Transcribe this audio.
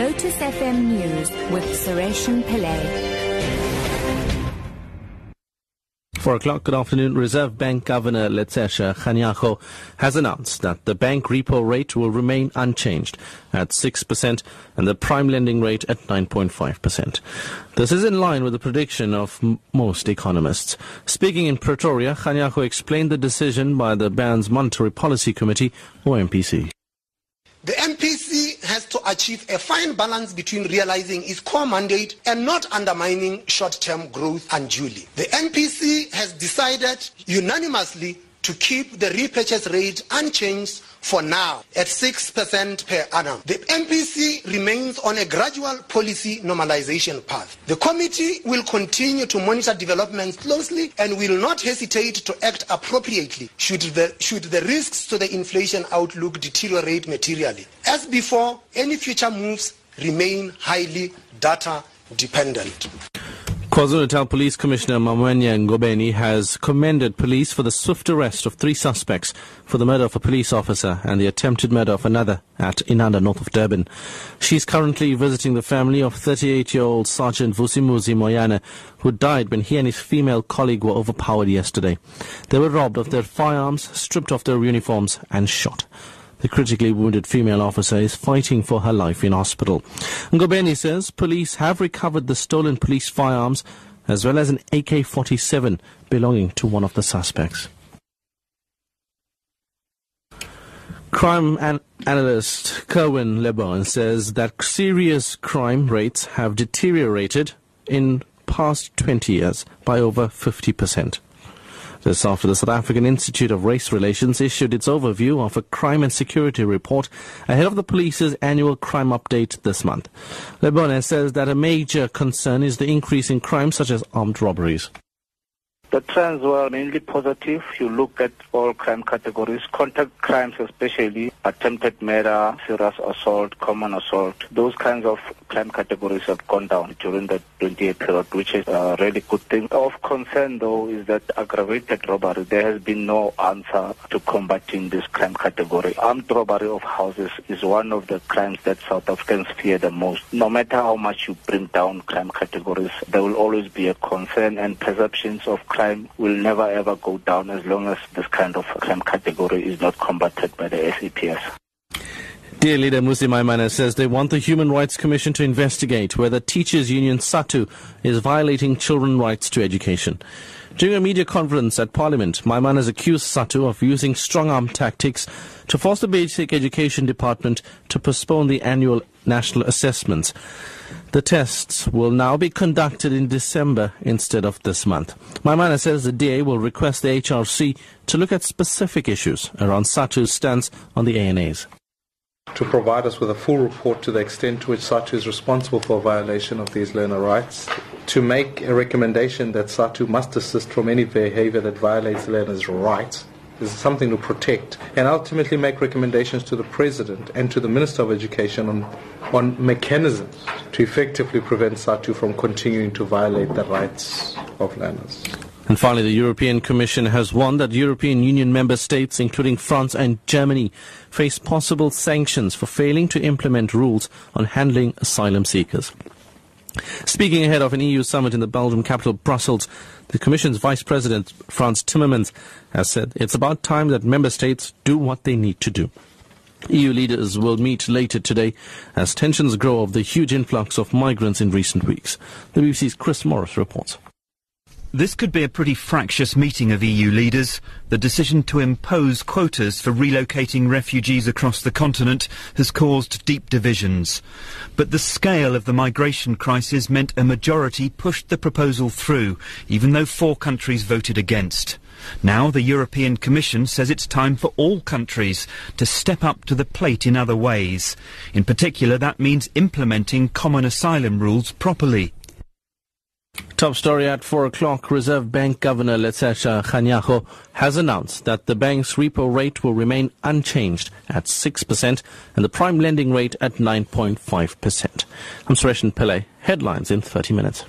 Lotus FM News with Sureshan Pillay. Four o'clock, good afternoon. Reserve Bank Governor Lesetja Kganyago has announced that the bank repo rate will remain unchanged at 6% and the prime lending rate at 9.5%. This is in line with the prediction of m- most economists. Speaking in Pretoria, Kganyago explained the decision by the bank's Monetary Policy Committee, or MPC. The MPC has to achieve a fine balance between realizing its core mandate and not undermining short-term growth unduly. The MPC has decided unanimously to keep the repurchase rate unchanged for now at 6% per annum. The MPC remains on a gradual policy normalization path. The committee will continue to monitor developments closely and will not hesitate to act appropriately should the, should the risks to the inflation outlook deteriorate materially. As before, any future moves remain highly data dependent. KwaZulu-Natal Police Commissioner Mmamonnye Ngobeni has commended police for the swift arrest of three suspects for the murder of a police officer and the attempted murder of another at Inanda, north of Durban. She's currently visiting the family of 38-year-old Sergeant Vusimuzi Moyana, who died when he and his female colleague were overpowered yesterday. They were robbed of their firearms, stripped of their uniforms, and shot. The critically wounded female officer is fighting for her life in hospital. Ngobeni says police have recovered the stolen police firearms as well as an AK-47 belonging to one of the suspects. Crime an- analyst Kerwin Lebone says that serious crime rates have deteriorated in past 20 years by over 50%. This after the South African Institute of Race Relations issued its overview of a crime and security report ahead of the police's annual crime update this month. Lebone says that a major concern is the increase in crimes such as armed robberies. The trends were mainly positive. You look at all crime categories, contact crimes especially, attempted murder, serious assault, common assault. Those kinds of crime categories have gone down during the 28 period, which is a really good thing. Of concern though is that aggravated robbery, there has been no answer to combating this crime category. Armed robbery of houses is one of the crimes that South Africans fear the most. No matter how much you bring down crime categories, there will always be a concern and perceptions of crime will never ever go down as long as this kind of crime category is not combated by the SAPS. DA leader Mmusi Maimane says they want the Human Rights Commission to investigate whether teachers union SADTU is violating children's rights to education. During a media conference at Parliament, Maimane has accused SADTU of using strong-arm tactics to force the Basic Education Department to postpone the annual national assessments. The tests will now be conducted in December instead of this month. Maimane says the DA will request the HRC to look at specific issues around SADTU's stance on the ANAs to provide us with a full report to the extent to which SADTU is responsible for a violation of these learner rights, to make a recommendation that SADTU must desist from any behavior that violates learners' rights, is something to protect, and ultimately make recommendations to the President and to the Minister of Education on, on mechanisms to effectively prevent SADTU from continuing to violate the rights of learners. And finally, the European Commission has warned that European Union member states, including France and Germany, face possible sanctions for failing to implement rules on handling asylum seekers. Speaking ahead of an EU summit in the Belgian capital Brussels, the Commission's Vice President, Frans Timmermans, has said it's about time that member states do what they need to do. EU leaders will meet later today as tensions grow over the huge influx of migrants in recent weeks. The BBC's Chris Morris reports. This could be a pretty fractious meeting of EU leaders. The decision to impose quotas for relocating refugees across the continent has caused deep divisions. But the scale of the migration crisis meant a majority pushed the proposal through, even though four countries voted against. Now the European Commission says it's time for all countries to step up to the plate in other ways. In particular, that means implementing common asylum rules properly. Top story at 4 o'clock. Reserve Bank Governor Lesetja Kganyago has announced that the bank's repo rate will remain unchanged at 6% and the prime lending rate at 9.5%. I'm Sureshan Pillay. Headlines in 30 minutes.